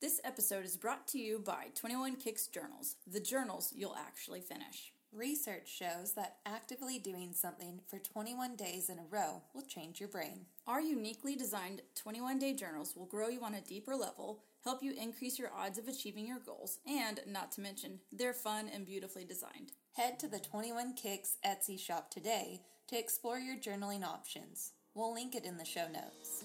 This episode is brought to you by 21 Kicks Journals, the journals you'll actually finish. Research shows that actively doing something for 21 days in a row will change your brain. Our uniquely designed 21 day journals will grow you on a deeper level, help you increase your odds of achieving your goals, and, not to mention, they're fun and beautifully designed. Head to the 21 Kicks Etsy shop today to explore your journaling options. We'll link it in the show notes.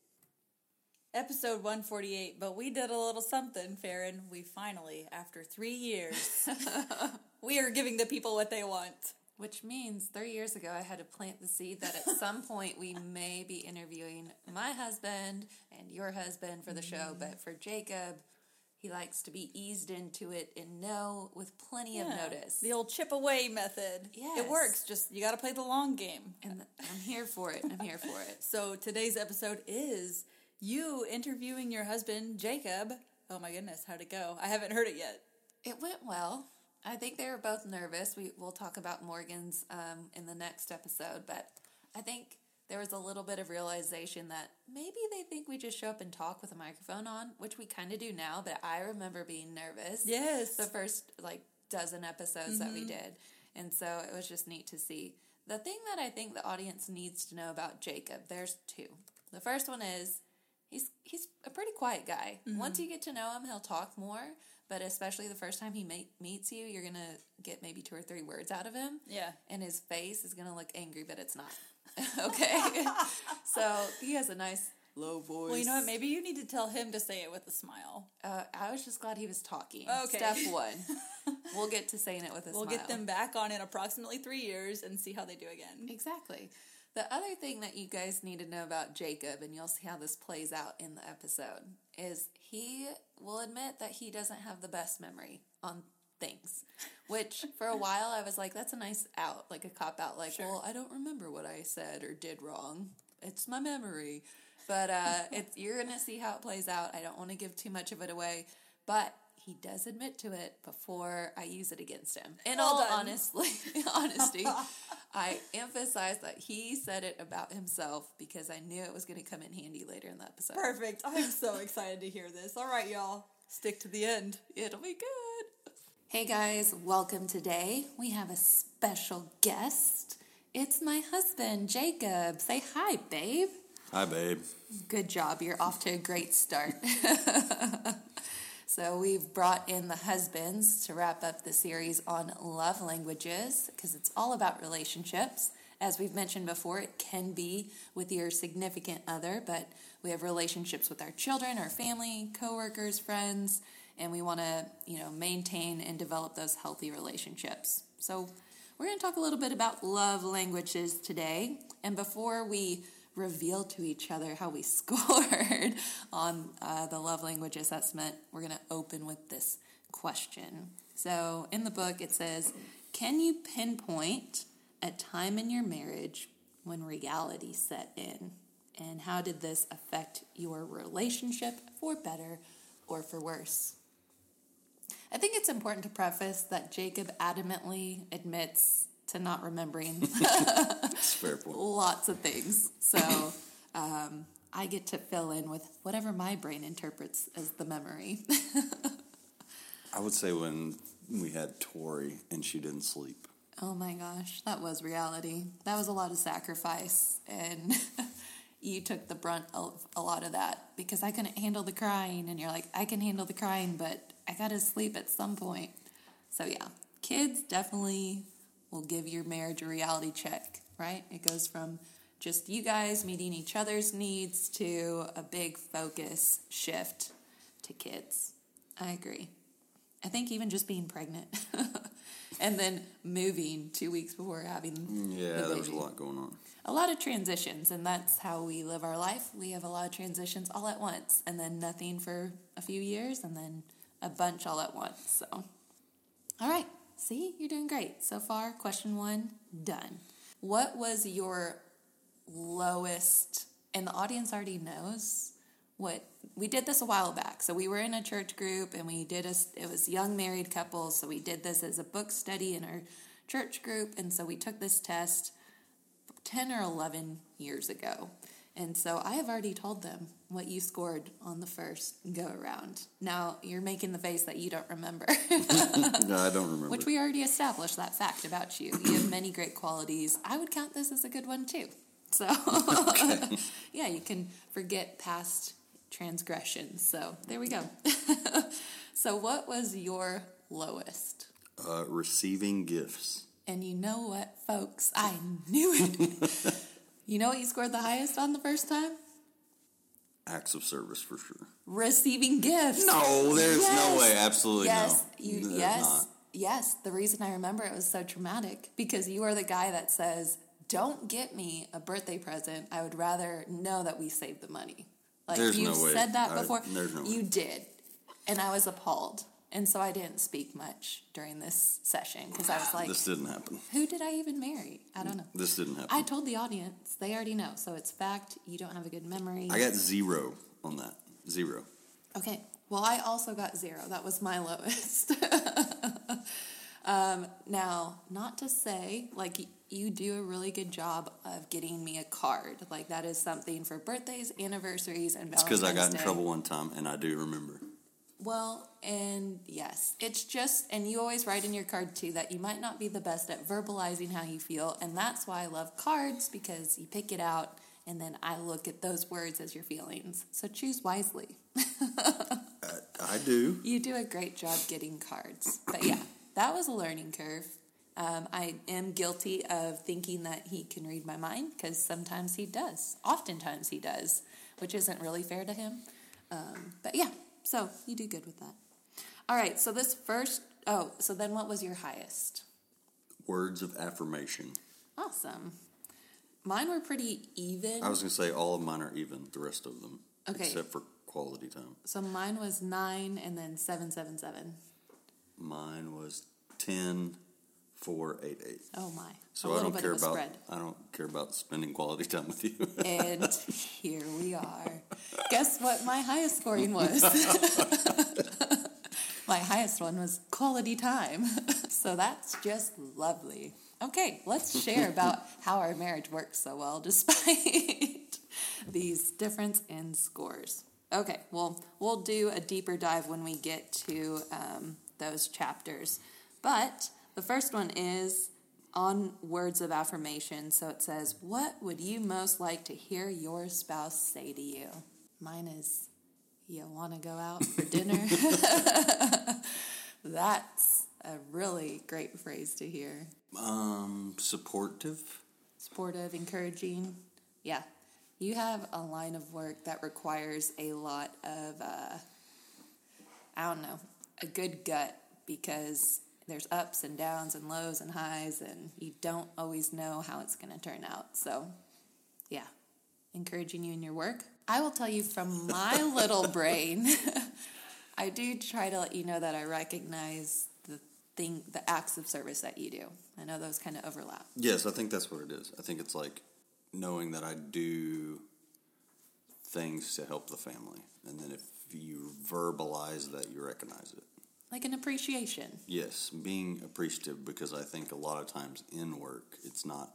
Episode 148, but we did a little something, Farron. We finally, after three years, we are giving the people what they want. Which means three years ago, I had to plant the seed that at some point we may be interviewing my husband and your husband for the show. But for Jacob, he likes to be eased into it and know with plenty of notice. The old chip away method. Yes. It works, just you got to play the long game. and I'm here for it. I'm here for it. So today's episode is you interviewing your husband, Jacob. Oh my goodness, how'd it go? I haven't heard it yet. It went well. I think they were both nervous. We will talk about Morgan's um, in the next episode, but I think there was a little bit of realization that maybe they think we just show up and talk with a microphone on, which we kind of do now. But I remember being nervous. Yes. the first like dozen episodes that we did, and so it was just neat to see. The thing that I think the audience needs to know about Jacob, there's two. The first one is he's he's a pretty quiet guy. Once you get to know him, he'll talk more. But especially the first time he meets you, you're gonna get maybe two or three words out of him. Yeah. and his face is gonna look angry, but it's not. okay, so he has a nice low voice. Well, you know what? Maybe you need to tell him to say it with a smile. uh, I was just glad he was talking. Okay. Step one, we'll get to saying it with a smile. We'll get them back on in approximately three years and see how they do again. Exactly. The other thing that you guys need to know about Jacob, and you'll see how this plays out in the episode, is he will admit that he doesn't have the best memory on things. Which, for a while, I was like, that's a nice out, like a cop out. Like, Sure. well, I don't remember what I said or did wrong. It's my memory. But uh, it's you're going to see how it plays out. I don't want to give too much of it away. But he does admit to it before I use it against him. In all honestly, honesty, I emphasize that he said it about himself because I knew it was going to come in handy later in the episode. Perfect. I'm so excited to hear this. All right, y'all. Stick to the end. It'll be good. Hey guys, welcome today. We have a special guest. It's my husband, Jacob. Say hi, babe. Hi, babe. Good job. You're off to a great start. so, we've brought in the husbands to wrap up the series on love languages because it's all about relationships. As we've mentioned before, it can be with your significant other, but we have relationships with our children, our family, coworkers, friends, and we want to, you know, maintain and develop those healthy relationships. So, we're going to talk a little bit about love languages today. And before we reveal to each other how we scored on uh, the love language assessment, we're going to open with this question. So, in the book, it says, Can you pinpoint a time in your marriage when reality set in? And how did this affect your relationship for better or for worse? I think it's important to preface that Jacob adamantly admits to not remembering fair point. lots of things. So um, I get to fill in with whatever my brain interprets as the memory. I would say when we had Tori and she didn't sleep. oh my gosh, that was reality. That was a lot of sacrifice. And you took the brunt of a lot of that because I couldn't handle the crying. And you're like, I can handle the crying, but I got to sleep at some point. So yeah, kids definitely will give your marriage a reality check, right? It goes from just you guys meeting each other's needs to a big focus shift to kids. I agree. I think even just being pregnant and then moving two weeks before having mm, Yeah, the there was a lot going on. a lot of transitions and that's how we live our life we have a lot of transitions all at once and then nothing for a few years and then a bunch all at once so all right see you're doing great. So far question one done. What was your lowest and the audience already knows what we did this a while back. So we were in a church group and we did a it was young married couples so we did this as a book study in our church group and so we took this test 10 or 11 years ago. And so I have already told them what you scored on the first go around. Now you're making the face that you don't remember, no, I don't remember. which we already established that fact about you. You have many great qualities. I would count this as a good one too. So, yeah, you can forget past transgressions. So there we go. so, what was your lowest? uh, receiving gifts. And you know what, folks? I knew it. you know what you scored the highest on the first time? Acts of service for sure. Receiving gifts. No, there's Yes. no way. Absolutely yes, no. You, There's yes, not. yes. The reason I remember it was so traumatic because you are the guy that says, "Don't get me a birthday present. I would rather know that we saved the money." Like There's you've no way. said that before. there's no way. you did, and I was appalled, and so I didn't speak much during this session because I was like, This didn't happen. "Who did I even marry? I don't know." This didn't happen. I told the audience; they already know, so it's fact. You don't have a good memory. I got zero on that. Zero. Okay. Well, I also got zero. That was my lowest. um, now, not to say, like, you do a really good job of getting me a card. Like, that is something for birthdays, anniversaries, and Valentine's It's because I got in Day. trouble one time, and I do remember. Well, and yes, it's just, and you always write in your card too that you might not be the best at verbalizing how you feel. And that's why I love cards because you pick it out and then I look at those words as your feelings. So choose wisely. I do. You do a great job getting cards. But yeah, that was a learning curve. Um, I am guilty of thinking that he can read my mind because sometimes he does. Oftentimes he does, which isn't really fair to him. Um, but yeah, so you do good with that. All right, so this first, oh, so then what was your highest? Words of affirmation. Awesome. Mine were pretty even. I was going to say all of mine are even, the rest of them. Okay. Except for quality time. so mine was nine and then 777. Mine was 10, 4, 8, 8. Oh my. So I don't care about spread. I don't care about spending quality time with you. And here we are. Guess what my highest scoring was? my highest one was quality time. so that's just lovely. Okay, let's share about how our marriage works so well despite these difference in scores. Okay, well, we'll do a deeper dive when we get to um, those chapters. But the first one is on words of affirmation. So it says, What would you most like to hear your spouse say to you? Mine is, You want to go out for dinner? That's a really great phrase to hear. um, supportive. Supportive, encouraging. Yeah. You have a line of work that requires a lot of, uh, I don't know, a good gut because there's ups and downs and lows and highs, and you don't always know how it's going to turn out. So, yeah, encouraging you in your work. I will tell you from my little brain, I do try to let you know that I recognize the thing, the acts of service that you do. I know those kind of overlap. Yes, I think that's what it is. I think it's like knowing that I do things to help the family, and then if you verbalize that, you recognize it. Like an appreciation. Yes, being appreciative because I think a lot of times in work it's not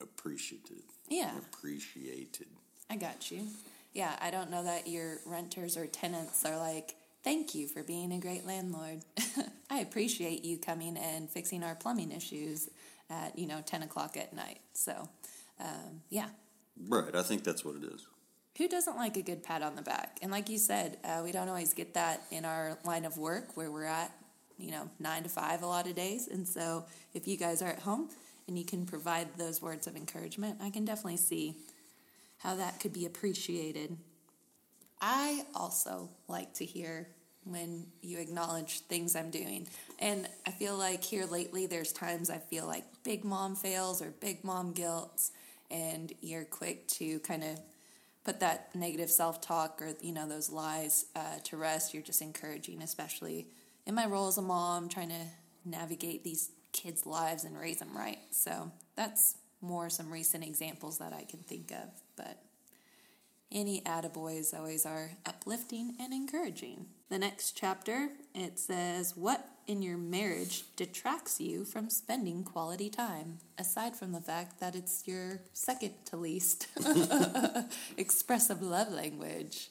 appreciative. Yeah. Appreciated. I got you. Yeah, I don't know that your renters or tenants are like, thank you for being a great landlord. I appreciate you coming and fixing our plumbing issues at, you know, 10 o'clock at night. So, um, yeah. Right, I think that's what it is. Who doesn't like a good pat on the back? And like you said, uh, we don't always get that in our line of work where we're at, you know, nine to five a lot of days. And so if you guys are at home and you can provide those words of encouragement, I can definitely see how that could be appreciated. I also like to hear when you acknowledge things I'm doing. And I feel like here lately, there's times I feel like big mom fails or big mom guilt, and you're quick to kind of put that negative self talk or, you know, those lies uh, to rest. You're just encouraging, especially in my role as a mom, trying to navigate these kids' lives and raise them right. So that's more some recent examples that I can think of. But any attaboys always are uplifting and encouraging. The next chapter, it says, What in your marriage detracts you from spending quality time, aside from the fact that it's your second to least expressive love language?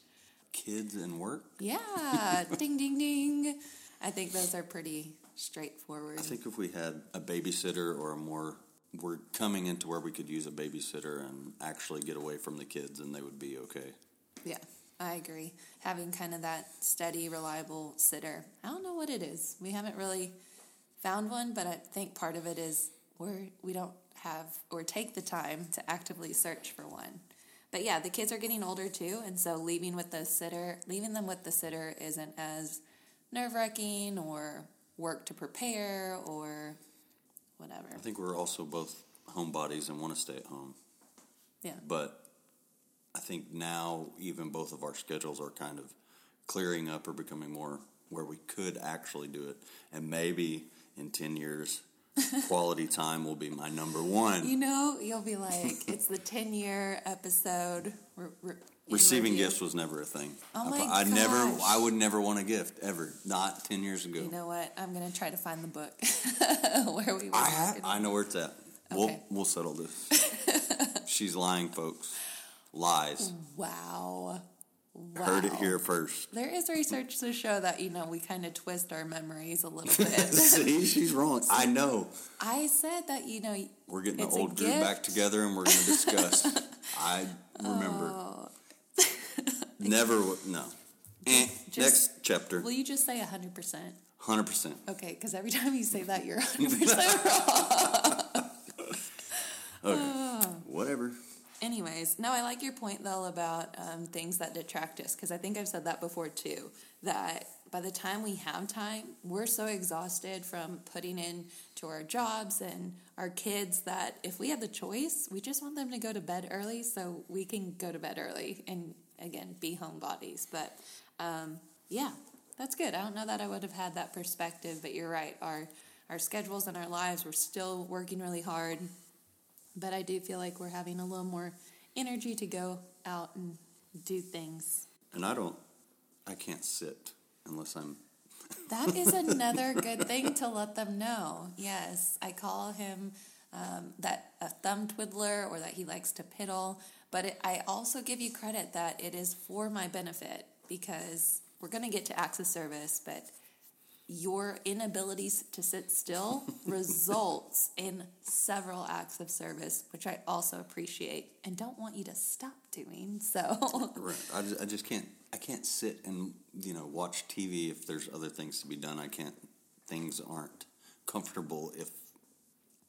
Kids and work. Yeah, ding, ding, ding. I think those are pretty straightforward. I think if we had a babysitter or a more, we're coming into where we could use a babysitter and actually get away from the kids, and they would be okay. Yeah, I agree. Having kind of that steady, reliable sitter. I don't know what it is. We haven't really found one, but I think part of it is we're we don't have or take the time to actively search for one. But yeah, the kids are getting older too, and so leaving with the sitter, leaving them with the sitter isn't as nerve wracking or work to prepare or whatever. I think we're also both homebodies and want to stay at home. Yeah. But I think now even both of our schedules are kind of clearing up or becoming more where we could actually do it. And maybe in 10 years, quality time will be my number one. You know, you'll be like, it's the 10 year episode. Re- re- in Receiving review. gifts was never a thing. Oh I, my I never, gosh. I would never want a gift ever. Not 10 years ago. You know what? I'm going to try to find the book where we were I talking. I know where it's at. We'll, we'll settle this. She's lying, folks. Lies. Wow. wow. Heard it here first. There is research to show that, you know, we kind of twist our memories a little bit. See, she's wrong. I know. I said that, you know, We're getting the old group gift. back together and we're going to discuss. I remember. Oh. Never, no. Eh, Just- next chapter, will you just say 100%? 100%. Okay, because every time you say that, you're 100% wrong. Okay. Whatever. Anyways, no, I like your point though about um, things that detract us because I think I've said that before too. That by the time we have time, we're so exhausted from putting in to our jobs and our kids that if we had the choice, we just want them to go to bed early so we can go to bed early and again be homebodies. But um, yeah, that's good. I don't know that I would have had that perspective, but you're right. Our our schedules and our lives, we're still working really hard but I do feel like we're having a little more energy to go out and do things. And I don't, I can't sit unless I'm, That is another good thing to let them know. Yes, I call him um, that a thumb twiddler or that he likes to piddle, but it, I also give you credit that it is for my benefit because we're going to get to acts of service, but your inabilities to sit still results in several acts of service, which I also appreciate and don't want you to stop doing. So, right. I just, I just can't, I can't sit and, you know, watch TV if there's other things to be done. I can't, things aren't comfortable if,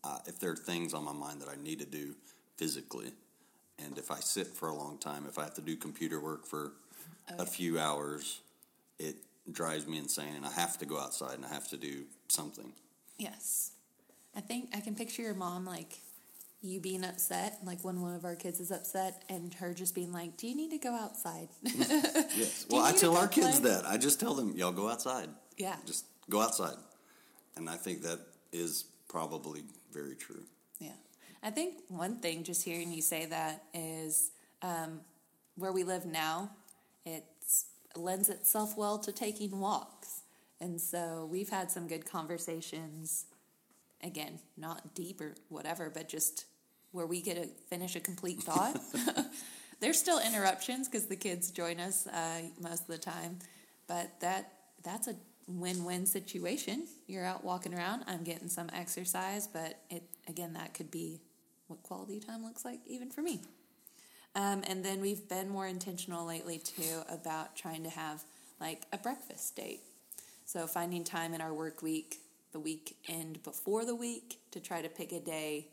uh, if there are things on my mind that I need to do physically. And if I sit for a long time, if I have to do computer work for a few hours, it drives me insane and I have to go outside and I have to do something. yes, I think I can picture your mom like you being upset, like when one of our kids is upset, and her just being like, Do you need to go outside? Yes. Well, I tell our go kids play? that. I just tell them, y'all go outside. Yeah. Just go outside. And I think that is probably very true. Yeah. I think one thing, just hearing you say that, is um, where we live now, it lends itself well to taking walks. And so we've had some good conversations, again, not deep or whatever, but just where we get to finish a complete thought. There's still interruptions because the kids join us uh, most of the time, but that that's a win-win situation. You're out walking around. I'm getting some exercise, but it again that could be what quality time looks like even for me. Um, and then we've been more intentional lately too about trying to have like a breakfast date. So finding time in our work week, the weekend before the week, to try to pick a day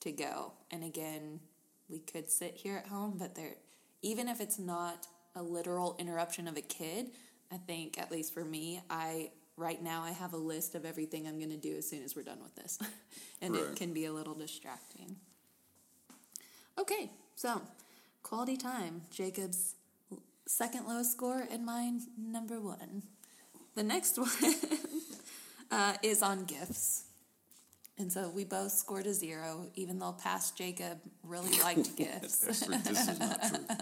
to go. And again, we could sit here at home, but there, even if it's not a literal interruption of a kid, I think at least for me, I right now I have a list of everything I'm going to do as soon as we're done with this, and Right. it can be a little distracting. Okay, so quality time, Jacob's second lowest score, and mine number one. The next one uh, is on gifts. And so we both scored a zero, even though past Jacob really liked gifts. this is not true.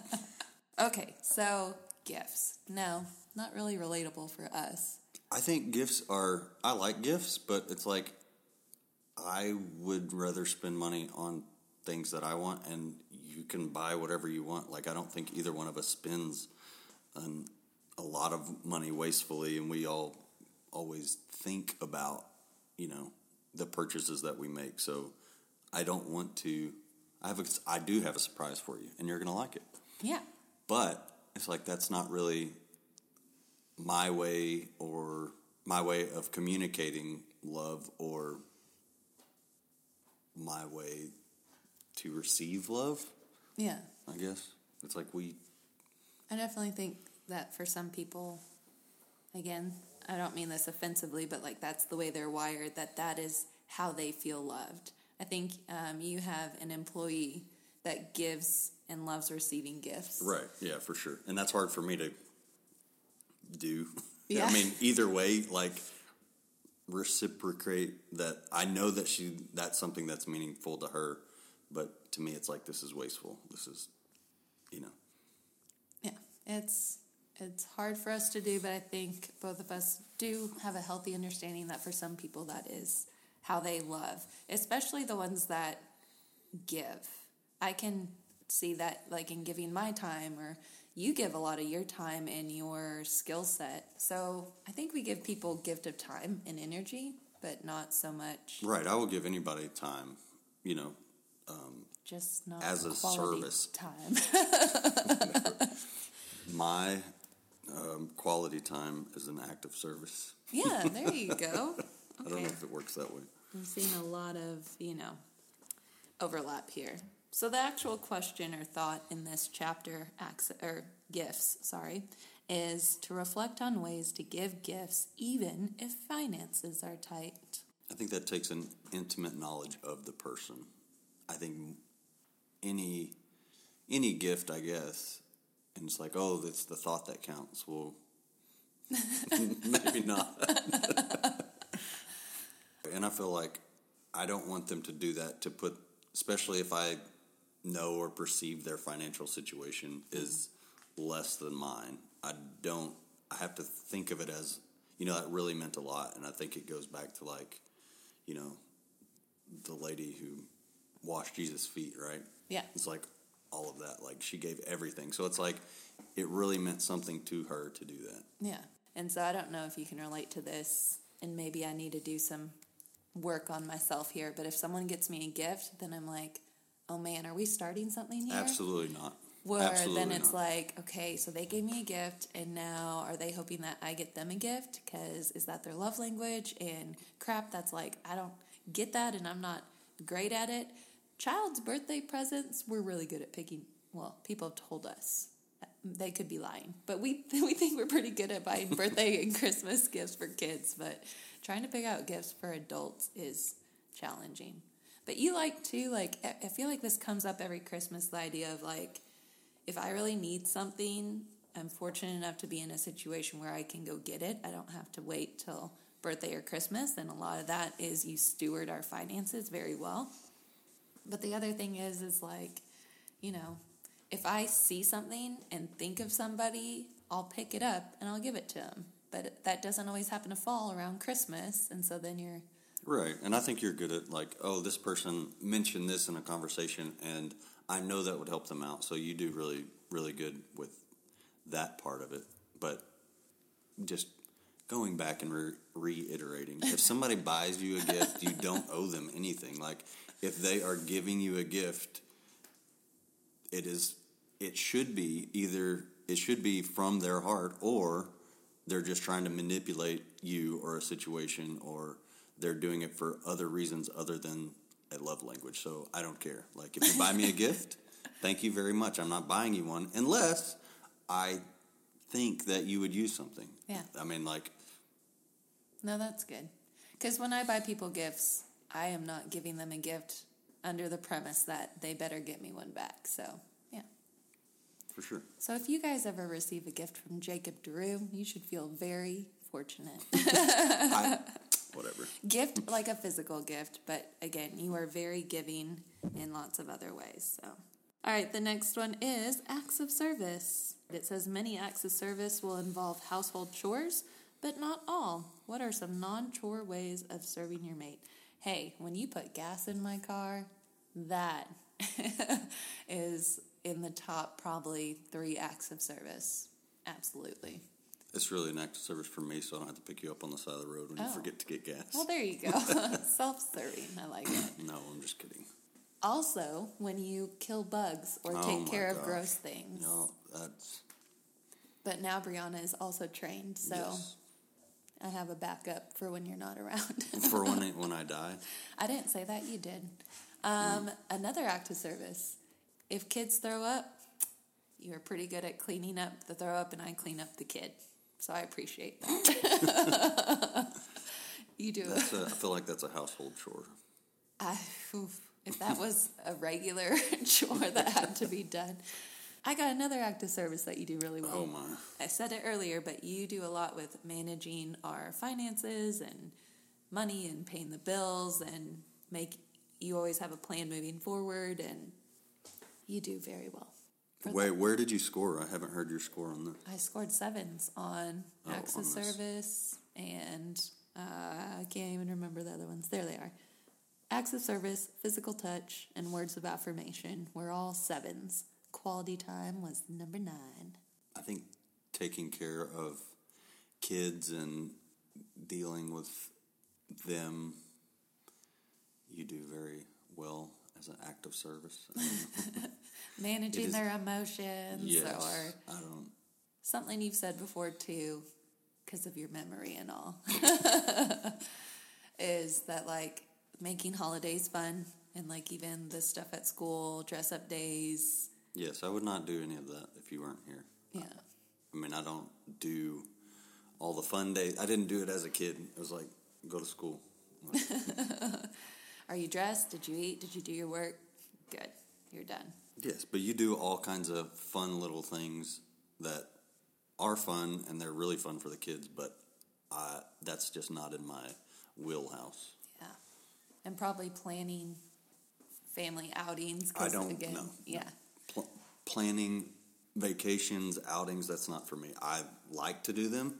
Okay, so gifts. No, not really relatable for us. I think gifts are. I like gifts, but it's like I would rather spend money on things that I want, and you can buy whatever you want. Like I don't think either one of us spends an, a lot of money wastefully, and we all always think about you know the purchases that we make. So I don't want to. I have. A, I do have a surprise for you, and you're gonna like it. Yeah. But it's like that's not really my way or my way of communicating love or my way to receive love, Yeah. I guess. It's like we I definitely think that for some people, again, I don't mean this offensively, but like that's the way they're wired, that that is how they feel loved. I think um, you have an employee that gives and loves receiving gifts. Right, yeah, for sure. And that's hard for me to do. Yeah. I mean, either way, like reciprocate that I know that she that's something that's meaningful to her, but to me it's like this is wasteful. This is you know. Yeah, it's it's hard for us to do, but I think both of us do have a healthy understanding that for some people that is how they love, especially the ones that give. I can see that like in giving my time or you give a lot of your time and your skill set. So I think we give people gift of time and energy, but not so much Right, I will give anybody time, you know, just not As a service. time. my um, quality time is an act of service. yeah, there you go. I don't know if it works that way. I'm seeing a lot of, you know, overlap here. So the actual question or thought in this chapter, or gifts, sorry, is to reflect on ways to give gifts even if finances are tight. I think that takes an intimate knowledge of the person. I think any any gift, I guess, and it's like, oh, it's the thought that counts. Well, maybe not. and I feel like I don't want them to do that to put, especially if I know or perceive their financial situation is less than mine. I don't. I have to think of it as, you know, that really meant a lot, and I think it goes back to like, you know, the lady who washed Jesus' feet, right? Yeah. It's like all of that. Like she gave everything. So it's like it really meant something to her to do that. Yeah. And so I don't know if you can relate to this, and maybe I need to do some work on myself here. But if someone gets me a gift, then I'm like, oh man, are we starting something here? Absolutely not. Where Absolutely then it's not. like, okay, so they gave me a gift, and now are they hoping that I get them a gift? Because is that their love language? And crap, that's like, I don't get that, and I'm not great at it. Child's birthday presents, we're really good at picking. Well, people have told us they could be lying, but we we think we're pretty good at buying birthday and Christmas gifts for kids. But trying to pick out gifts for adults is challenging. But you like to like, I feel like this comes up every Christmas. The idea of like, if I really need something, I'm fortunate enough to be in a situation where I can go get it. I don't have to wait till birthday or Christmas. And a lot of that is you steward our finances very well. But the other thing is, is like, you know, if I see something and think of somebody, I'll pick it up and I'll give it to them. But that doesn't always happen to fall around Christmas. And so then you're, Right. And I think you're good at like, oh, this person mentioned this in a conversation and I know that would help them out. So you do really, really good with that part of it. But just going back and re- reiterating, if somebody buys you a gift, you don't owe them anything. Like if they are giving you a gift, it is it should be either it should be from their heart or they're just trying to manipulate you or a situation or they're doing it for other reasons other than a love language, so I don't care. Like if you buy me a gift, thank you very much. I'm not buying you one unless I think that you would use something. Yeah. I mean, like No, that's good. Because when I buy people gifts, I am not giving them a gift under the premise that they better get me one back. So, yeah. for sure. So, if you guys ever receive a gift from Jacob Drew, you should feel very fortunate. I, whatever. gift like a physical gift, but again, you are very giving in lots of other ways. So, all right, the next one is acts of service. It says many acts of service will involve household chores, but not all. What are some non chore ways of serving your mate? Hey, when you put gas in my car, that is in the top probably three acts of service. Absolutely. It's really an act of service for me, so I don't have to pick you up on the side of the road when you Oh. forget to get gas. Well, there you go. Self serving. I like it. no, I'm just kidding. Also, when you kill bugs or Oh take care of gross things. No, that's But now Brianna is also trained, so yes. I have a backup for when you're not around. for when I, when I die. I didn't say that, you did. Um, Another act of service. If kids throw up, you are pretty good at cleaning up the throw up, and I clean up the kid. So I appreciate that. you do. That's a, I feel like that's a household chore. I, oof, if that was a regular chore that had to be done. I got another act of service that you do really well. Oh my. I said it earlier, but you do a lot with managing our finances and money and paying the bills and make you always have a plan moving forward and you do very well. Wait, where did you score? I haven't heard your score on that. I scored sevens on Oh, acts of service and uh, I can't even remember the other ones. There they are. Acts of service, physical touch, and words of affirmation were all sevens. Quality time was number nine. I think taking care of kids and dealing with them, you do very well as an act of service. I don't know. Managing is- their emotions yes, or I don't. something you've said before too, because of your memory and all, is that like making holidays fun and like even the stuff at school, dress up days. Yes, I would not do any of that if you weren't here. Yeah. I mean, I don't do all the fun days. I didn't do it as a kid. It was like go to school. Like, Are you dressed? Did you eat? Did you do your work? Good. You're done. yes, but you do all kinds of fun little things that are fun and they're really fun for the kids. But I, that's just not in my wheelhouse. Yeah. And probably planning family outings. I don't again, know. Yeah. Pl- planning vacations, outings, that's not for me. I like to do them,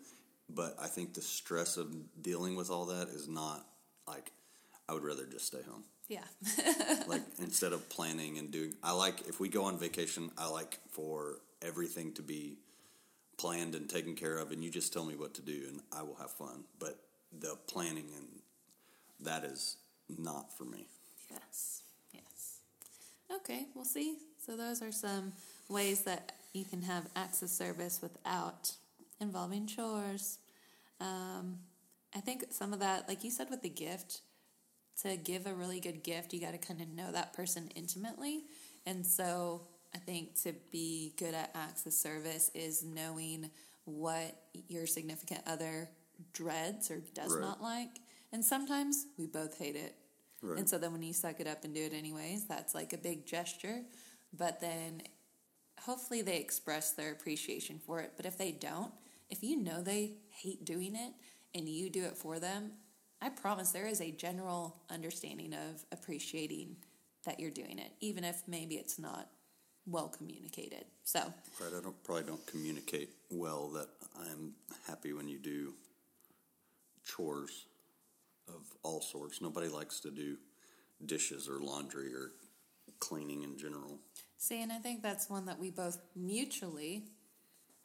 but I think the stress of dealing with all that is not like I would rather just stay home. Yeah. like instead of planning and doing I like if we go on vacation, I like for everything to be planned and taken care of and you just tell me what to do and I will have fun. But the planning and that is not for me. Yes. Yes. Okay, we'll see. So those are some ways that you can have acts of service without involving chores. Um, I think some of that, like you said with the gift, to give a really good gift, you got to kind of know that person intimately. And so I think to be good at acts of service is knowing what your significant other dreads or does Right. not like. And sometimes we both hate it. Right. And so then when you suck it up and do it anyways, that's like a big gesture. But then hopefully they express their appreciation for it. But if they don't, if you know they hate doing it and you do it for them, I promise there is a general understanding of appreciating that you're doing it, even if maybe it's not well communicated. So, Right, I don't probably don't communicate well that I'm happy when you do chores of all sorts. Nobody likes to do dishes or laundry or cleaning in general. see, and I think that's one that we both mutually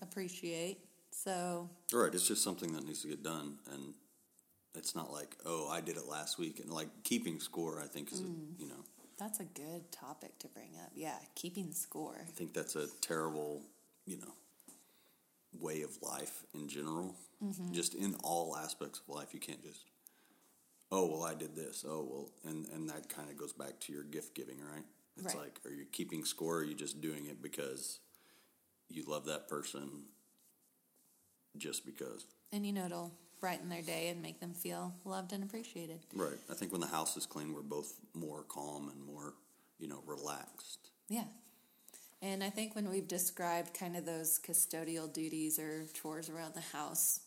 appreciate. So, Right, it's just something that needs to get done, and it's not like oh I did it last week and like keeping score. I think is a, you know That's a good topic to bring up. Yeah, keeping score. I think that's a terrible you know way of life in general. Mm-hmm. Just in all aspects of life, you can't just oh well, I did this. Oh well, and and that kind of goes back to your gift giving, right? It's Right. like, are you keeping score? Or are you just doing it because you love that person? Just because, And you know, it'll brighten their day and make them feel loved and appreciated. right? I think when the house is clean, we're both more calm and more, you know, relaxed. Yeah. And I think when we've described kind of those custodial duties or chores around the house,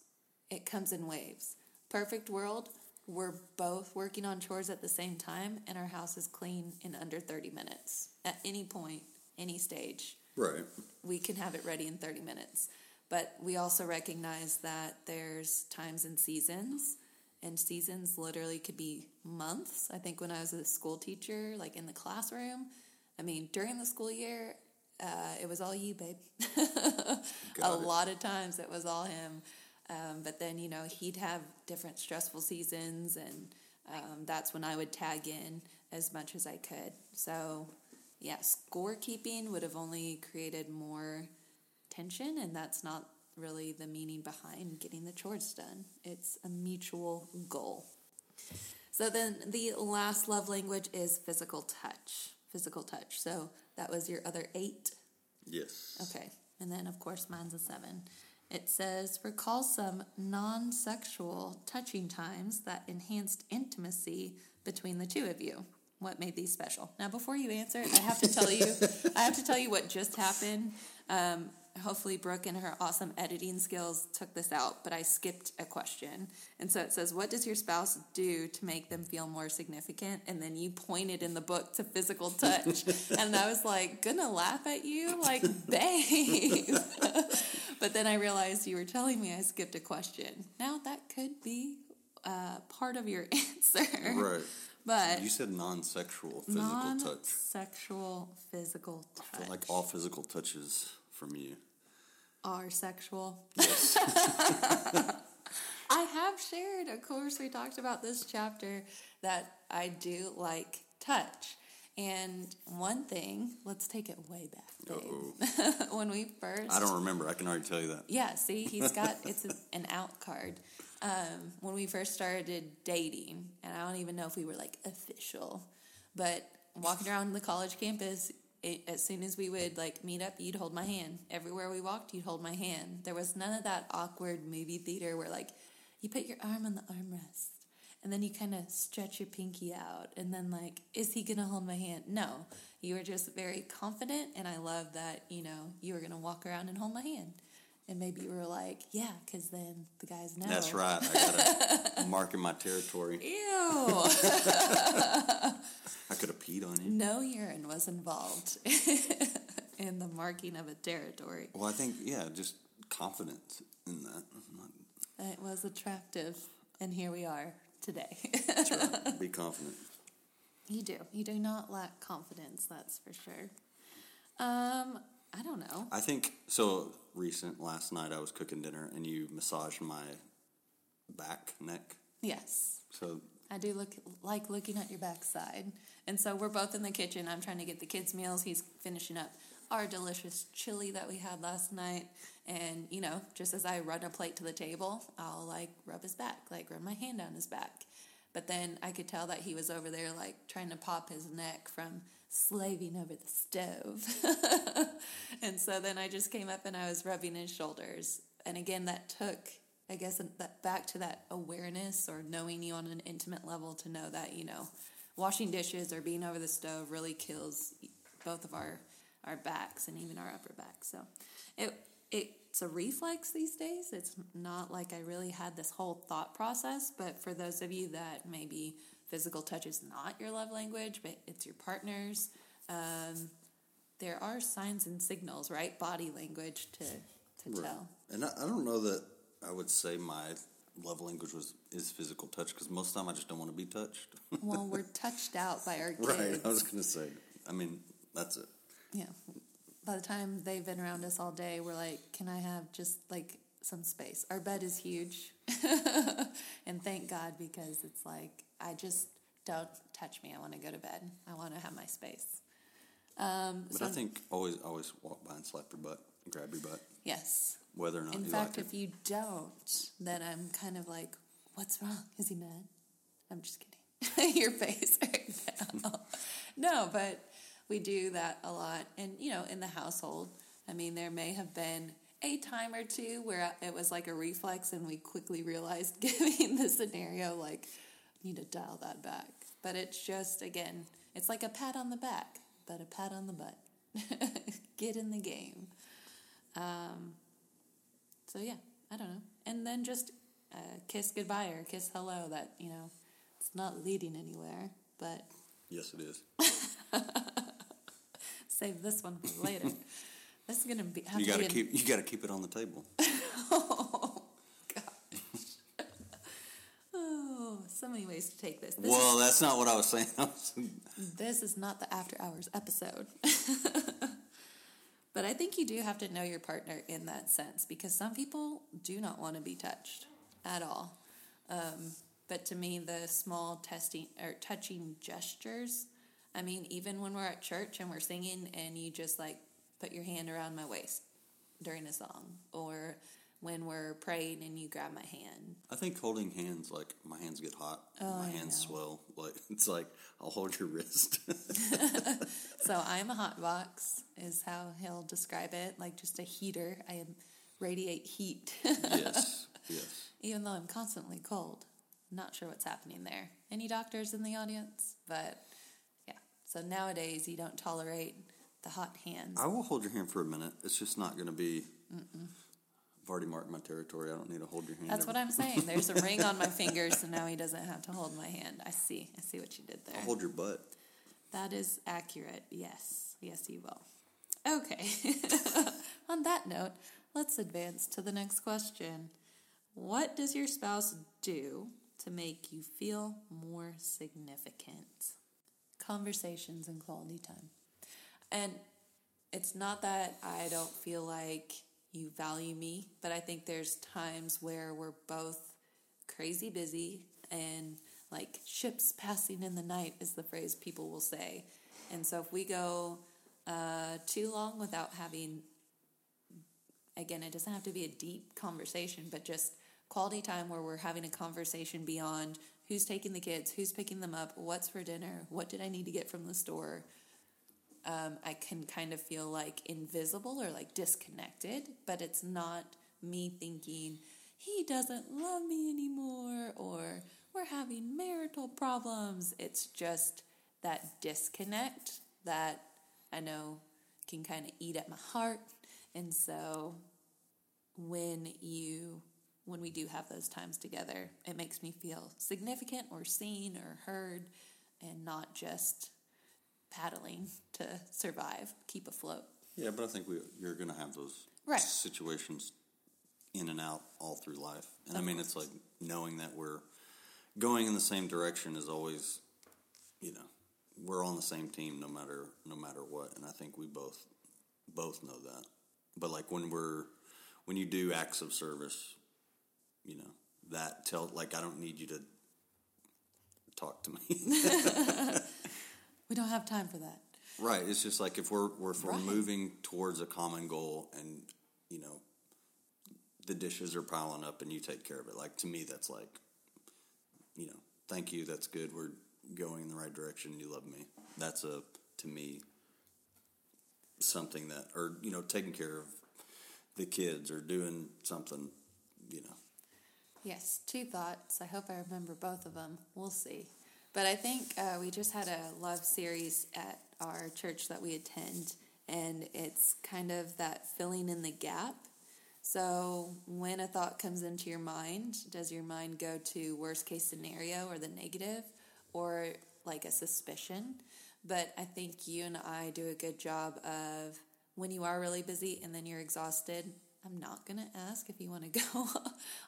it comes in waves. Perfect world, we're both working on chores at the same time, and our house is clean in under 30 minutes. At any point, any stage, Right. we can have it ready in 30 minutes. But we also recognize that there's times and seasons, and seasons literally could be months. I think when I was a school teacher, like in the classroom, I mean, during the school year, uh, it was all you, babe. a it. lot of times it was all him. Um, but then, you know, he'd have different stressful seasons, and um, that's when I would tag in as much as I could. So, yeah, scorekeeping would have only created more tension, and that's not really the meaning behind getting the chores done. It's a mutual goal. So then the last love language is physical touch. Physical touch. So that was your other eight. Yes. Okay. And then, of course, mine's a seven. It says, recall some non sexual touching times that enhanced intimacy between the two of you. What made these special? Now, before you answer, I have to tell you, I have to tell you what just happened. Um, hopefully, Brooke and her awesome editing skills took this out, but I skipped a question. And so it says, What does your spouse do to make them feel more significant? And then you pointed in the book to physical touch. and I was like, Gonna laugh at you? Like, babe. but then I realized you were telling me I skipped a question. Now, that could be uh, part of your answer. Right. But You said non-sexual physical non touch. sexual physical I touch feel like all physical touches from you. Are sexual. I have shared, of course, we talked about this chapter that I do like touch. And one thing, let's take it way back, when we first I don't remember. I can already tell you that. Yeah, see, he's got it's an out card. Um, when we first started dating, and I don't even know if we were like official, but walking around the college campus, it, as soon as we would like meet up, you'd hold my hand. Everywhere we walked, you'd hold my hand. There was none of that awkward movie theater where like you put your arm on the armrest and then you kind of stretch your pinky out and then like is he gonna hold my hand no you were just very confident and i love that you know you were gonna walk around and hold my hand and maybe you were like yeah because then the guys know That's right. I got a mark in my territory. ew I could have peed on you. no urine was involved in the marking of a territory Well, I think yeah, just confidence in that. it was attractive and here we are today That's right. Be confident. You do. You do not lack confidence, that's for sure. Um, I don't know. I think so. Recent last night, I was cooking dinner, and you massaged my back, neck. Yes. So I do look like looking at your backside. And so we're both in the kitchen. I'm trying to get the kids' meals. He's finishing up our delicious chili that we had last night. And, you know, just as I run a plate to the table, I'll like rub his back, like run my hand down his back. But then I could tell that he was over there, like trying to pop his neck from slaving over the stove. and so then I just came up and I was rubbing his shoulders. And again, that took, I guess, that back to that awareness or knowing you on an intimate level to know that, you know, washing dishes or being over the stove really kills both of our, our backs and even our upper back. So it, it's a reflex these days. It's not like I really had this whole thought process, but for those of you that maybe physical touch is not your love language, but it's your partner's, um, there are signs and signals, right? Body language to, to Right. tell. And I, I don't know that I would say my love language was is physical touch because most of the time I just don't want to be touched. Well, we're touched out by our kids. right. I was gonna say. I mean, that's it. Yeah. By the time they've been around us all day, we're like, can I have just like some space? Our bed is huge. and thank God because it's like, I just don't touch me. I want to go to bed. I want to have my space. Um, But so, I think always always walk by and slap your butt, grab your butt, yes. whether or not In fact, like if you don't, then I'm kind of like, what's wrong? Is he mad? I'm just kidding. Your face right now. no, but we do that a lot. And, you know, in the household, I mean, there may have been a time or two where it was like a reflex and we quickly realized, giving the scenario, like, need to dial that back. But it's just, again, it's like a pat on the back, but a pat on the butt. Get in the game. Um, so, yeah, I don't know. And then just uh, kiss goodbye or kiss hello that, you know, it's not leading anywhere, but Yes, it is. save this one for later. this is gonna be. You got to be an- keep. You got to keep it on the table. oh gosh. oh, so many ways to take this. This, well, that's not what I was saying. Is, this is not the after hours episode. but I think you do have to know your partner in that sense because some people do not want to be touched at all. Um, but to me, the small testing or touching gestures. I mean, even when we're at church and we're singing, and you just like put your hand around my waist during a song, or when we're praying and you grab my hand. I think holding hands, like my hands get hot, Oh, my I hands know. swell. Like it's like I'll hold your wrist. So I'm a hot box, is how he'll describe it, like just a heater. I am radiate heat, yes, yes. even though I'm constantly cold. Not sure what's happening there. Any doctors in the audience? But yeah. So nowadays you don't tolerate the hot hands. I will hold your hand for a minute. It's just not going to be. I've already marked my territory. I don't need to hold your hand. That's every- what I'm saying. There's a ring on my finger, so now he doesn't have to hold my hand. I see. I see what you did there. I'll hold your butt. That is accurate. Yes. Yes, you will. Okay. On that note, let's advance to the next question. What does your spouse do to make you feel more significant? Conversations and quality time. And it's not that I don't feel like you value me, but I think there's times where we're both crazy busy and like ships passing in the night is the phrase people will say. And so if we go uh, too long without having, again, it doesn't have to be a deep conversation, but just quality time where we're having a conversation beyond who's taking the kids, who's picking them up, what's for dinner, what did I need to get from the store. Um, I can kind of feel like invisible or like disconnected, but it's not me thinking he doesn't love me anymore or we're having marital problems. It's just that disconnect that I know can kind of eat at my heart. And so when you when we do have those times together, it makes me feel significant or seen or heard and not just paddling to survive, keep afloat. Yeah, but I think we, you're going to have those Right. situations in and out all through life. And I Of mean, it's like knowing that we're going in the same direction is always, you know, we're on the same team no matter no matter what. And I think we both both know that. But like when we're when you do acts of service, you know, that tell like I don't need you to talk to me. We don't have time for that. Right. It's just like if we're, we're if we're Right. moving towards a common goal, and you know, the dishes are piling up, and you take care of it. Like to me, that's like, you know, thank you. That's good. We're going in the right direction. You love me. That's a to me something that, or you know, taking care of the kids or doing something. You know, Yes, two thoughts. I hope I remember both of them. We'll see. But I think uh, we just had a love series at our church that we attend, and it's kind of that filling in the gap. So when a thought comes into your mind, does your mind go to worst case scenario or the negative, or like a suspicion? But I think you and I do a good job of when you are really busy and then you're exhausted. I'm not going to ask if you want to go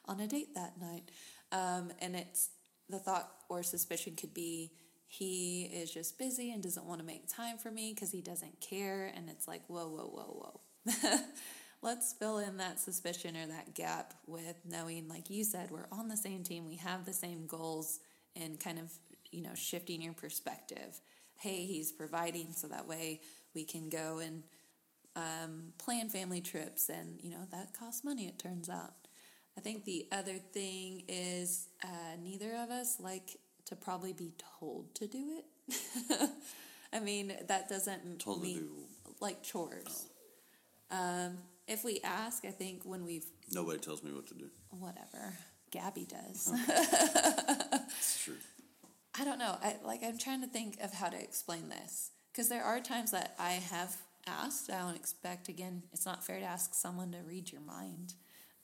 on a date that night. Um, and it's the thought or suspicion could be he is just busy and doesn't want to make time for me because he doesn't care. And it's like, whoa, whoa, whoa, whoa. Let's fill in that suspicion or that gap with knowing, like you said, we're on the same team, we have the same goals, and kind of, you know, shifting your perspective. Hey, he's providing, so that way we can go and um, plan family trips, and you know that costs money. It turns out. I think the other thing is uh, neither of us like to probably be told to do it. I mean, that doesn't Told to do- like chores. Um, if we ask, I think when we've Nobody tells me what to do. whatever, Gabby does. It's true. I don't know. I like I'm trying to think of how to explain this because there are times that I have asked. I don't expect again. It's not fair to ask someone to read your mind,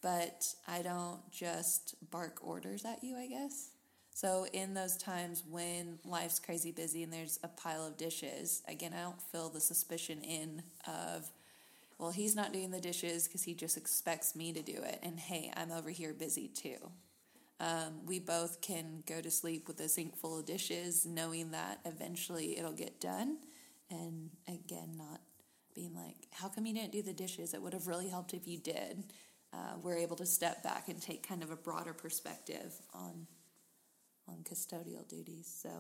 but I don't just bark orders at you. I guess. So in those times when life's crazy busy and there's a pile of dishes, again, I don't feel the suspicion in of, well, he's not doing the dishes because he just expects me to do it, and hey, I'm over here busy too. Um, we both can go to sleep with a sink full of dishes, knowing that eventually it'll get done. And again, not being like, how come you didn't do the dishes? It would have really helped if you did. Uh, we're able to step back and take kind of a broader perspective on on custodial duties. So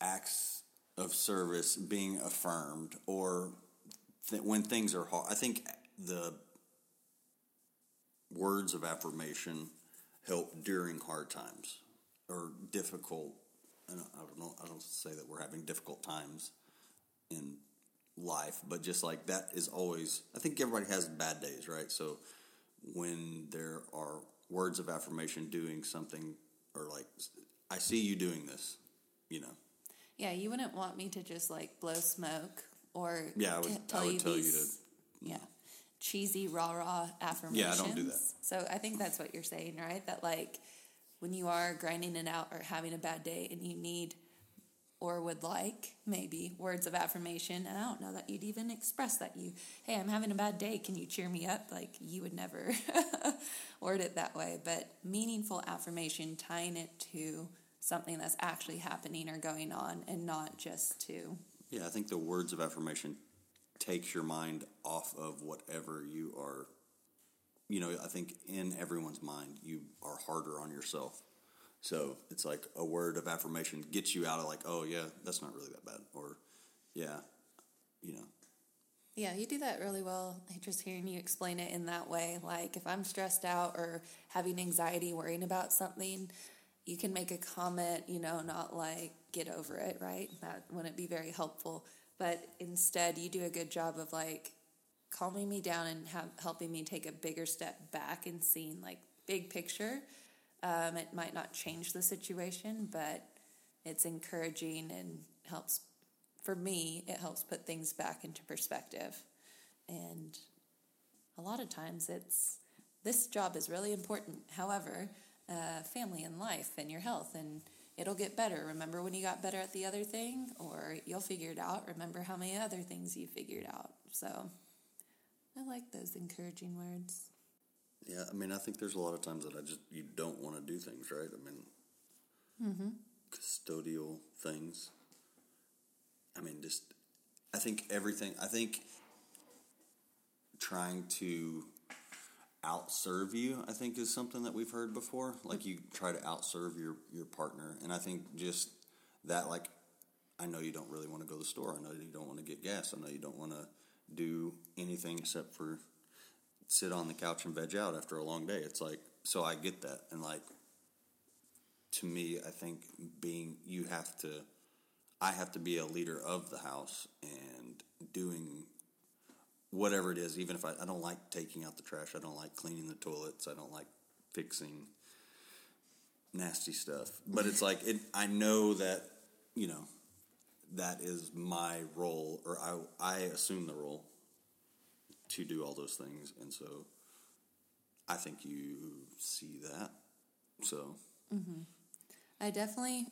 acts of service being affirmed or th- when things are hard. I think the words of affirmation help during hard times or difficult. And I don't know. I don't say that we're having difficult times in life, but just like that is always. I think everybody has bad days, right? So when there are words of affirmation doing something or like I see you doing this, you know. yeah, you wouldn't want me to just like blow smoke or Yeah, I would- t- I tell would you tell you these mm. yeah cheesy rah rah affirmations. Yeah, I don't do that. So I think that's what you're saying, right? That like when you are grinding it out or having a bad day and you need or would like maybe words of affirmation and i don't know that you'd even express that you hey i'm having a bad day can you cheer me up like you would never word it that way but meaningful affirmation tying it to something that's actually happening or going on and not just to Yeah, I think the words of affirmation takes your mind off of whatever you are. You know, I think in everyone's mind, you are harder on yourself. So it's like a word of affirmation gets you out of like, oh yeah, that's not really that bad, or yeah, you know, Yeah, you do that really well. Just hearing you explain it in that way. Like if I'm stressed out or having anxiety, worrying about something, you can make a comment, you know, not like get over it, right? That wouldn't be very helpful. But instead, you do a good job of like calming me down and have, helping me take a bigger step back and seeing like big picture. Um, it might not change the situation, but it's encouraging and helps for me, it helps put things back into perspective. And a lot of times it's this job is really important. However, uh, family and life and your health, and it'll get better. Remember when you got better at the other thing, or you'll figure it out. Remember how many other things you figured out. So I like those encouraging words. Yeah. I mean, I think there's a lot of times that I just you don't want to do things, right? I mean, mm-hmm. custodial things. I mean, just I think everything. I think trying to outserve you, I think, is something that we've heard before. Like you try to outserve your your partner, and I think just that, like, I know you don't really want to go to the store. I know you don't want to get gas. I know you don't want to do anything except for sit on the couch and veg out after a long day. It's like so I get that, and like to me, I think being you have to, I have to be a leader of the house and doing whatever it is. Even if I, I don't like taking out the trash, I don't like cleaning the toilets, I don't like fixing nasty stuff. But it's like it. I know that you know that is my role, or I I assume the role to do all those things, and so I think you see that. So I definitely,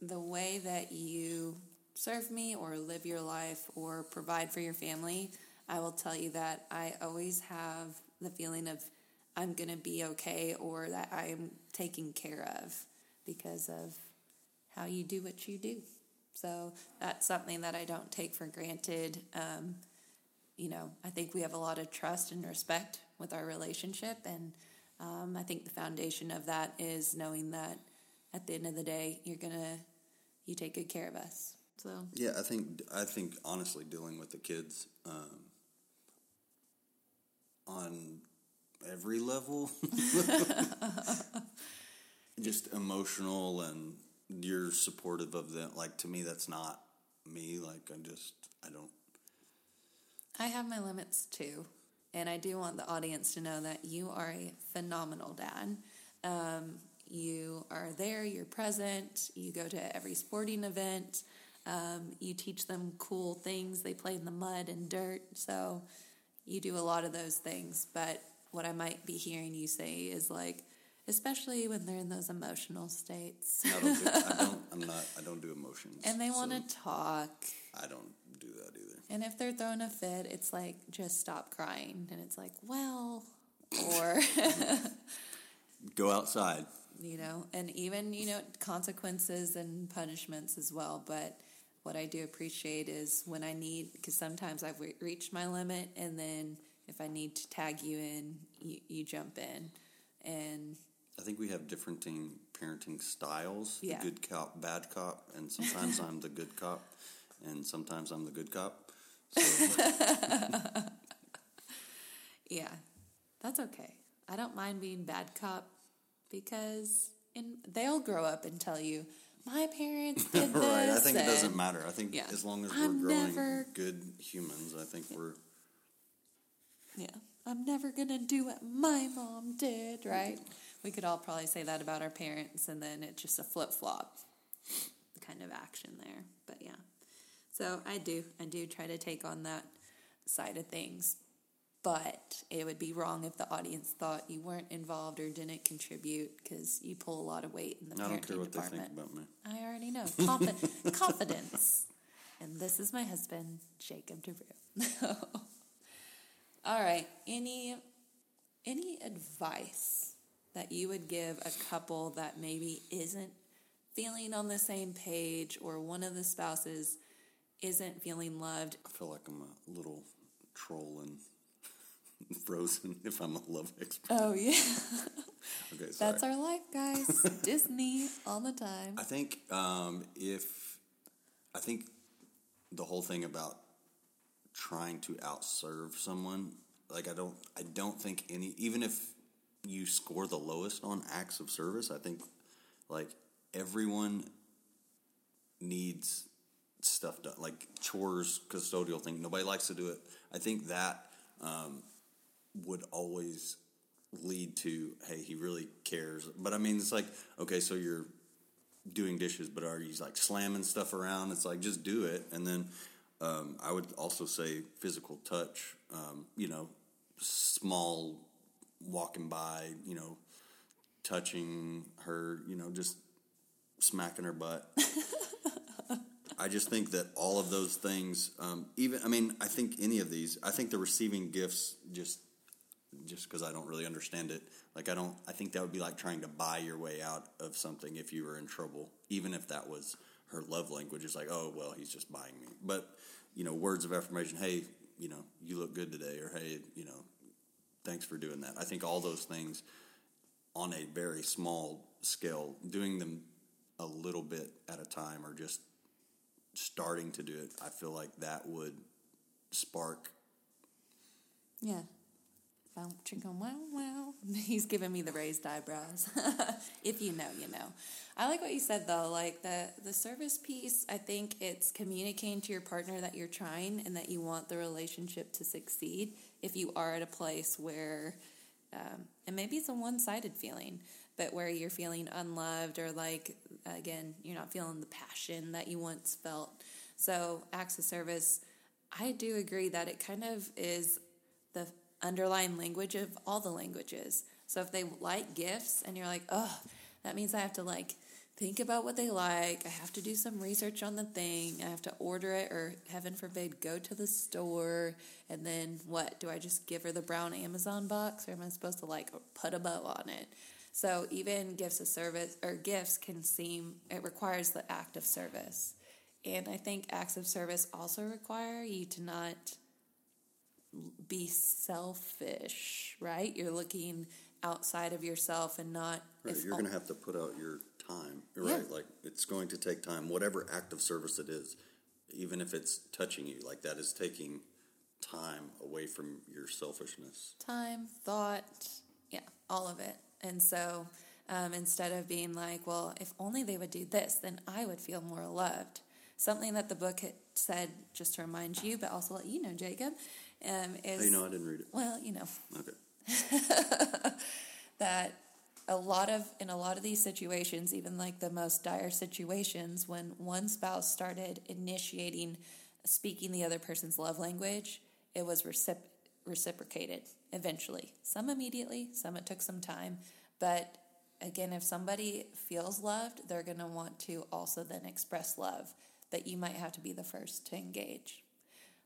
the way that you serve me or live your life or provide for your family, I will tell you that I always have the feeling of I'm going to be okay or that I'm taken care of because of how you do what you do. So that's something that I don't take for granted. Um, you know, I think we have a lot of trust and respect with our relationship. And um, I think the foundation of that is knowing that at the end of the day, you're going to, you take good care of us. So, Yeah, I think I think honestly, dealing with the kids um, on every level, just emotional and you're supportive of them. Like to me, that's not me. Like I just I don't. I have my limits too. And I do want the audience to know that you are a phenomenal dad. Um, you are there, you're present, you go to every sporting event, um, you teach them cool things. They play in the mud and dirt. So you do a lot of those things. But what I might be hearing you say is like, especially when they're in those emotional states. I don't. Do, I don't. I'm not. I don't do emotions. and they so want to talk. I don't do that either. And if they're throwing a fit, it's like, just stop crying. And it's like, well, or, Go outside. you know, and even, you know, consequences and punishments as well. But what I do appreciate is when I need, because sometimes I've re- reached my limit, and then if I need to tag you in, you, you jump in. And I think we have differing parenting styles. Yeah. The good cop, bad cop, and sometimes I'm the good cop, and sometimes I'm the good cop. So, yeah, that's okay. I don't mind being bad cop because and they'll grow up and tell you, my parents did this. right. I think it doesn't matter. I think Yeah. as long as I'm we're growing never- good humans, I think we're. Yeah. I'm never going to do what my mom did, right? We could all probably say that about our parents, and then it's just a flip flop kind of action there. So I do. I do try to take on that side of things. But it would be wrong if the audience thought you weren't involved or didn't contribute because you pull a lot of weight in the I don't parenting care what they department. think about me. I already know. Confi- confidence. And this is my husband, Jacob DeVrew. All right. Any any advice that you would give a couple that maybe isn't feeling on the same page or one of the spouses isn't feeling loved? I feel like I'm a little troll and frozen if I'm a love expert. Oh yeah. Okay, sorry. That's our life, guys. Disney all the time. I think um, if I think the whole thing about trying to outserve someone, like I don't, I don't think any, even if you score the lowest on acts of service, I think like everyone needs stuff done, like chores, custodial thing. Nobody likes to do it. I think that um, would always lead to, hey, he really cares. But I mean, it's like, okay, so you're doing dishes, but are you like slamming stuff around? It's like just do it. And then um, I would also say physical touch. Um, you know, small walking by. You know, touching her. You know, just smacking her butt. I just think that all of those things, um, even I mean, I think any of these, I think the receiving gifts just just because I don't really understand it. Like I don't, I think that would be like trying to buy your way out of something if you were in trouble, even if that was her love language. It's like, oh well, he's just buying me. But you know, words of affirmation. Hey, you know, you look good today, or hey, you know, thanks for doing that. I think all those things on a very small scale, doing them a little bit at a time, or just starting to do it. I feel like that would spark Yeah. He's giving me the raised eyebrows. if you know, you know. I like what you said though. Like the the service piece, I think it's communicating to your partner that you're trying and that you want the relationship to succeed. If you are at a place where, um, and maybe it's a one sided feeling, but where you're feeling unloved or like again you're not feeling the passion that you once felt. So acts of service, I do agree that it kind of is the underlying language of all the languages. So if they like gifts and you're like, oh, that means I have to like think about what they like. I have to do some research on the thing. I have to order it or heaven forbid go to the store and then what? Do I just give her the brown Amazon box or am I supposed to like put a bow on it? So even gifts of service or gifts can seem it requires the act of service. And I think acts of service also require you to not be selfish, right? You're looking outside of yourself and not. Right, if you're going to have to put out your time, Yeah. right? Like it's going to take time, whatever act of service it is, even if it's touching you, like that is taking time away from your selfishness. time, thought, yeah, all of it. And so um, instead of being like, well, if only they would do this, then I would feel more loved. Something that the book had said, just to remind you, but also let you know, Jacob, um, is How you know I didn't read it? well, you know, Okay. that a lot of in a lot of these situations even like the most dire situations when one spouse started initiating speaking the other person's love language it was recip- reciprocated eventually. Some immediately some it took some time. But again if somebody feels loved they're going to want to also then express love but you might have to be the first to engage.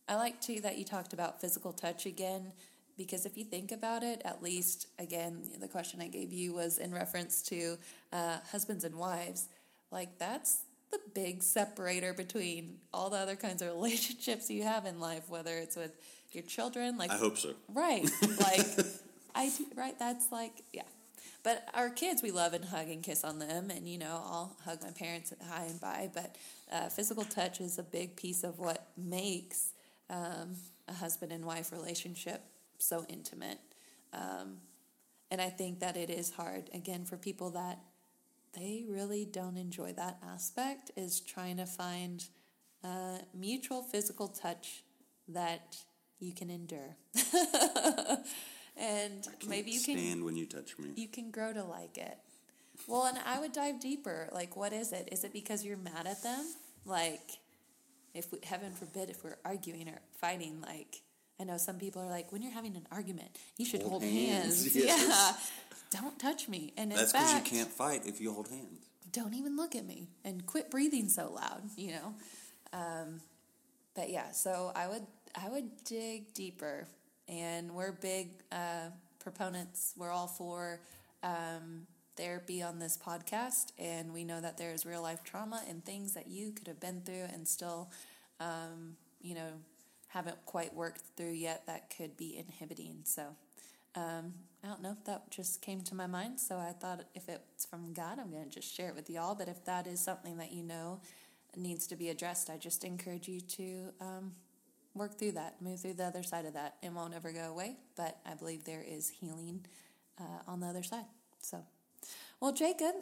I like too that you talked about physical touch again, because if you think about it, at least again, the question I gave you was in reference to uh, husbands and wives. Like that's the big separator between all the other kinds of relationships you have in life, whether it's with your children, like I hope so. Right. Like I do, right, that's like yeah. But our kids, we love and hug and kiss on them, and you know, I'll hug my parents high and bye. But uh, physical touch is a big piece of what makes um, a husband and wife relationship so intimate. Um, and I think that it is hard again for people that they really don't enjoy that aspect is trying to find uh, mutual physical touch that you can endure. and maybe you can stand when you touch me. you can grow to like it. Well, and I would dive deeper. Like, what is it? Is it because you're mad at them? Like, if we, heaven forbid, if we're arguing or fighting, like, I know some people are like, when you're having an argument, you should hold, Hold hands. hands, yes. Yeah. Don't touch me. And That's because you can't fight if you hold hands. don't even look at me and quit breathing so loud, you know? Um, but yeah, so I would, I would dig deeper and we're big, uh, proponents. We're all for, um, therapy on this podcast and we know that there is real life trauma and things that you could have been through and still, um, you know, haven't quite worked through yet that could be inhibiting. So, um, I don't know. If that just came to my mind. So I thought if it's from God, I'm going to just share it with y'all. But if that is something that you know needs to be addressed, I just encourage you to um, work through that, move through the other side of that. It won't ever go away, but I believe there is healing uh, on the other side. So, well, Jacob,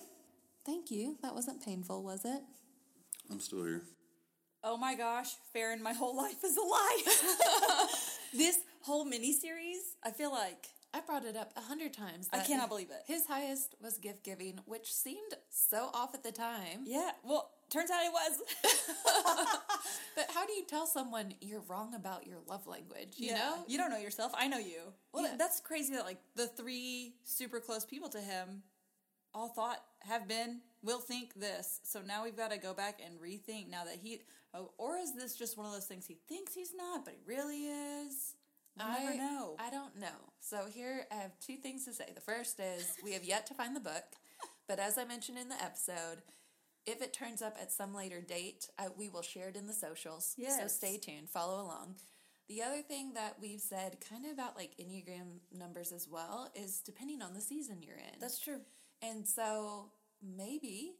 thank you. That wasn't painful, was it? I'm still here. Oh my gosh, Farron, my whole life is a lie. this whole mini series, I feel like I brought it up a hundred times. I cannot believe it. His highest was gift giving, which seemed so off at the time. Yeah, well, turns out it was. But how do you tell someone you're wrong about your love language? You Yeah. know? you don't know yourself. I know you. Well, Yeah. that's crazy that like the three super close people to him all thought have been will think this. So now we've got to go back and rethink now that he. Oh, or is this just one of those things he thinks he's not, but he really is? We'll I never know. I don't know. So here I have two things to say. The first is we have yet to find the book, but as I mentioned in the episode, if it turns up at some later date, I, we will share it in the socials. So stay tuned, follow along. The other thing that we've said, kind of about like Enneagram numbers as well, is depending on the season you're in. that's true. And so maybe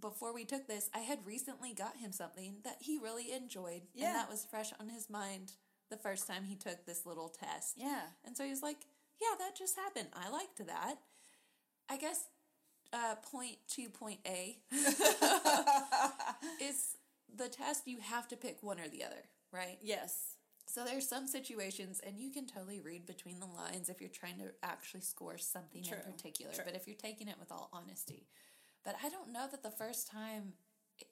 before we took this, I had recently got him something that he really enjoyed. Yeah. And that was fresh on his mind the first time he took this little test. Yeah. And so he was like, yeah, that just happened. I liked that. I guess uh, point two, point A is the test you have to pick one or the other, right? Yes. So there's some situations, and you can totally read between the lines if you're trying to actually score something True, in particular. true. But if you're taking it with all honesty, but I don't know that the first time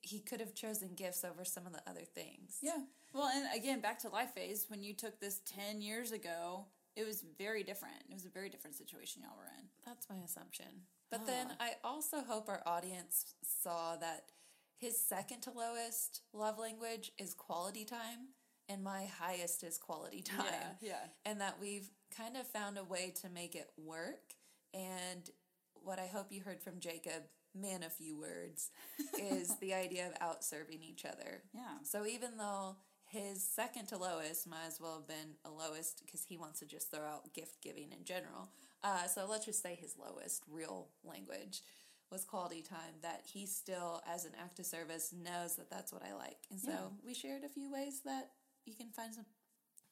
he could have chosen gifts over some of the other things. Yeah. Well, and again, back to life phase, when you took this 10 years ago, it was very different. It was a very different situation y'all were in. That's my assumption. But oh. then I also hope our audience saw that his second to lowest love language is quality time, and my highest is quality time. yeah. And that we've kind of found a way to make it work. And what I hope you heard from Jacob, man, a few words, is the idea of outserving each other. Yeah. So even though his second to lowest might as well have been a lowest because he wants to just throw out gift giving in general. Uh, so let's just say his lowest real language was quality time that he still as an act of service knows that that's what I like. And so Yeah. we shared a few ways that you can find some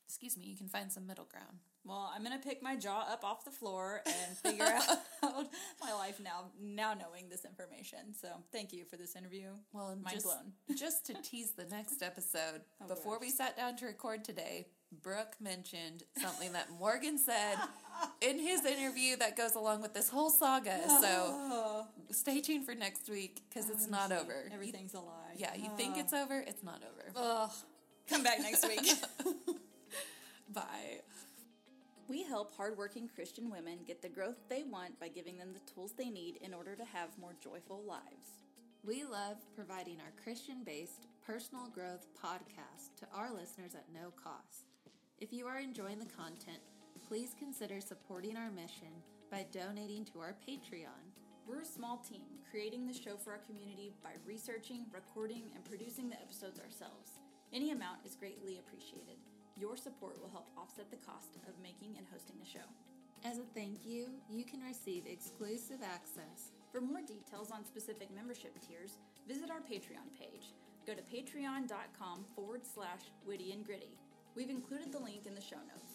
excuse me, you can find some middle ground. Well, I'm gonna pick my jaw up off the floor and figure out my life now. Now knowing this information, so thank you for this interview. Well, and mind just, blown. just to tease the next episode, oh, before gosh. we sat down to record today, Brooke mentioned something that Morgan said in his interview that goes along with this whole saga. So oh. stay tuned for next week because it's oh, not over. You- Everything's a lie. yeah, you think ah. it's over, it's not over. Ugh. Come back next week. Bye. We help hardworking Christian women get the growth they want by giving them the tools they need in order to have more joyful lives. We love providing our Christian based personal growth podcast to our listeners at no cost. If you are enjoying the content, please consider supporting our mission by donating to our Patreon. We're a small team creating the show for our community by researching, recording, and producing the episodes ourselves. Any amount is greatly appreciated. Your support will help offset the cost of making and hosting the show. As a thank you, you can receive exclusive access. For more details on specific membership tiers, visit our Patreon page. Go to patreon.com forward slash witty and gritty. We've included the link in the show notes.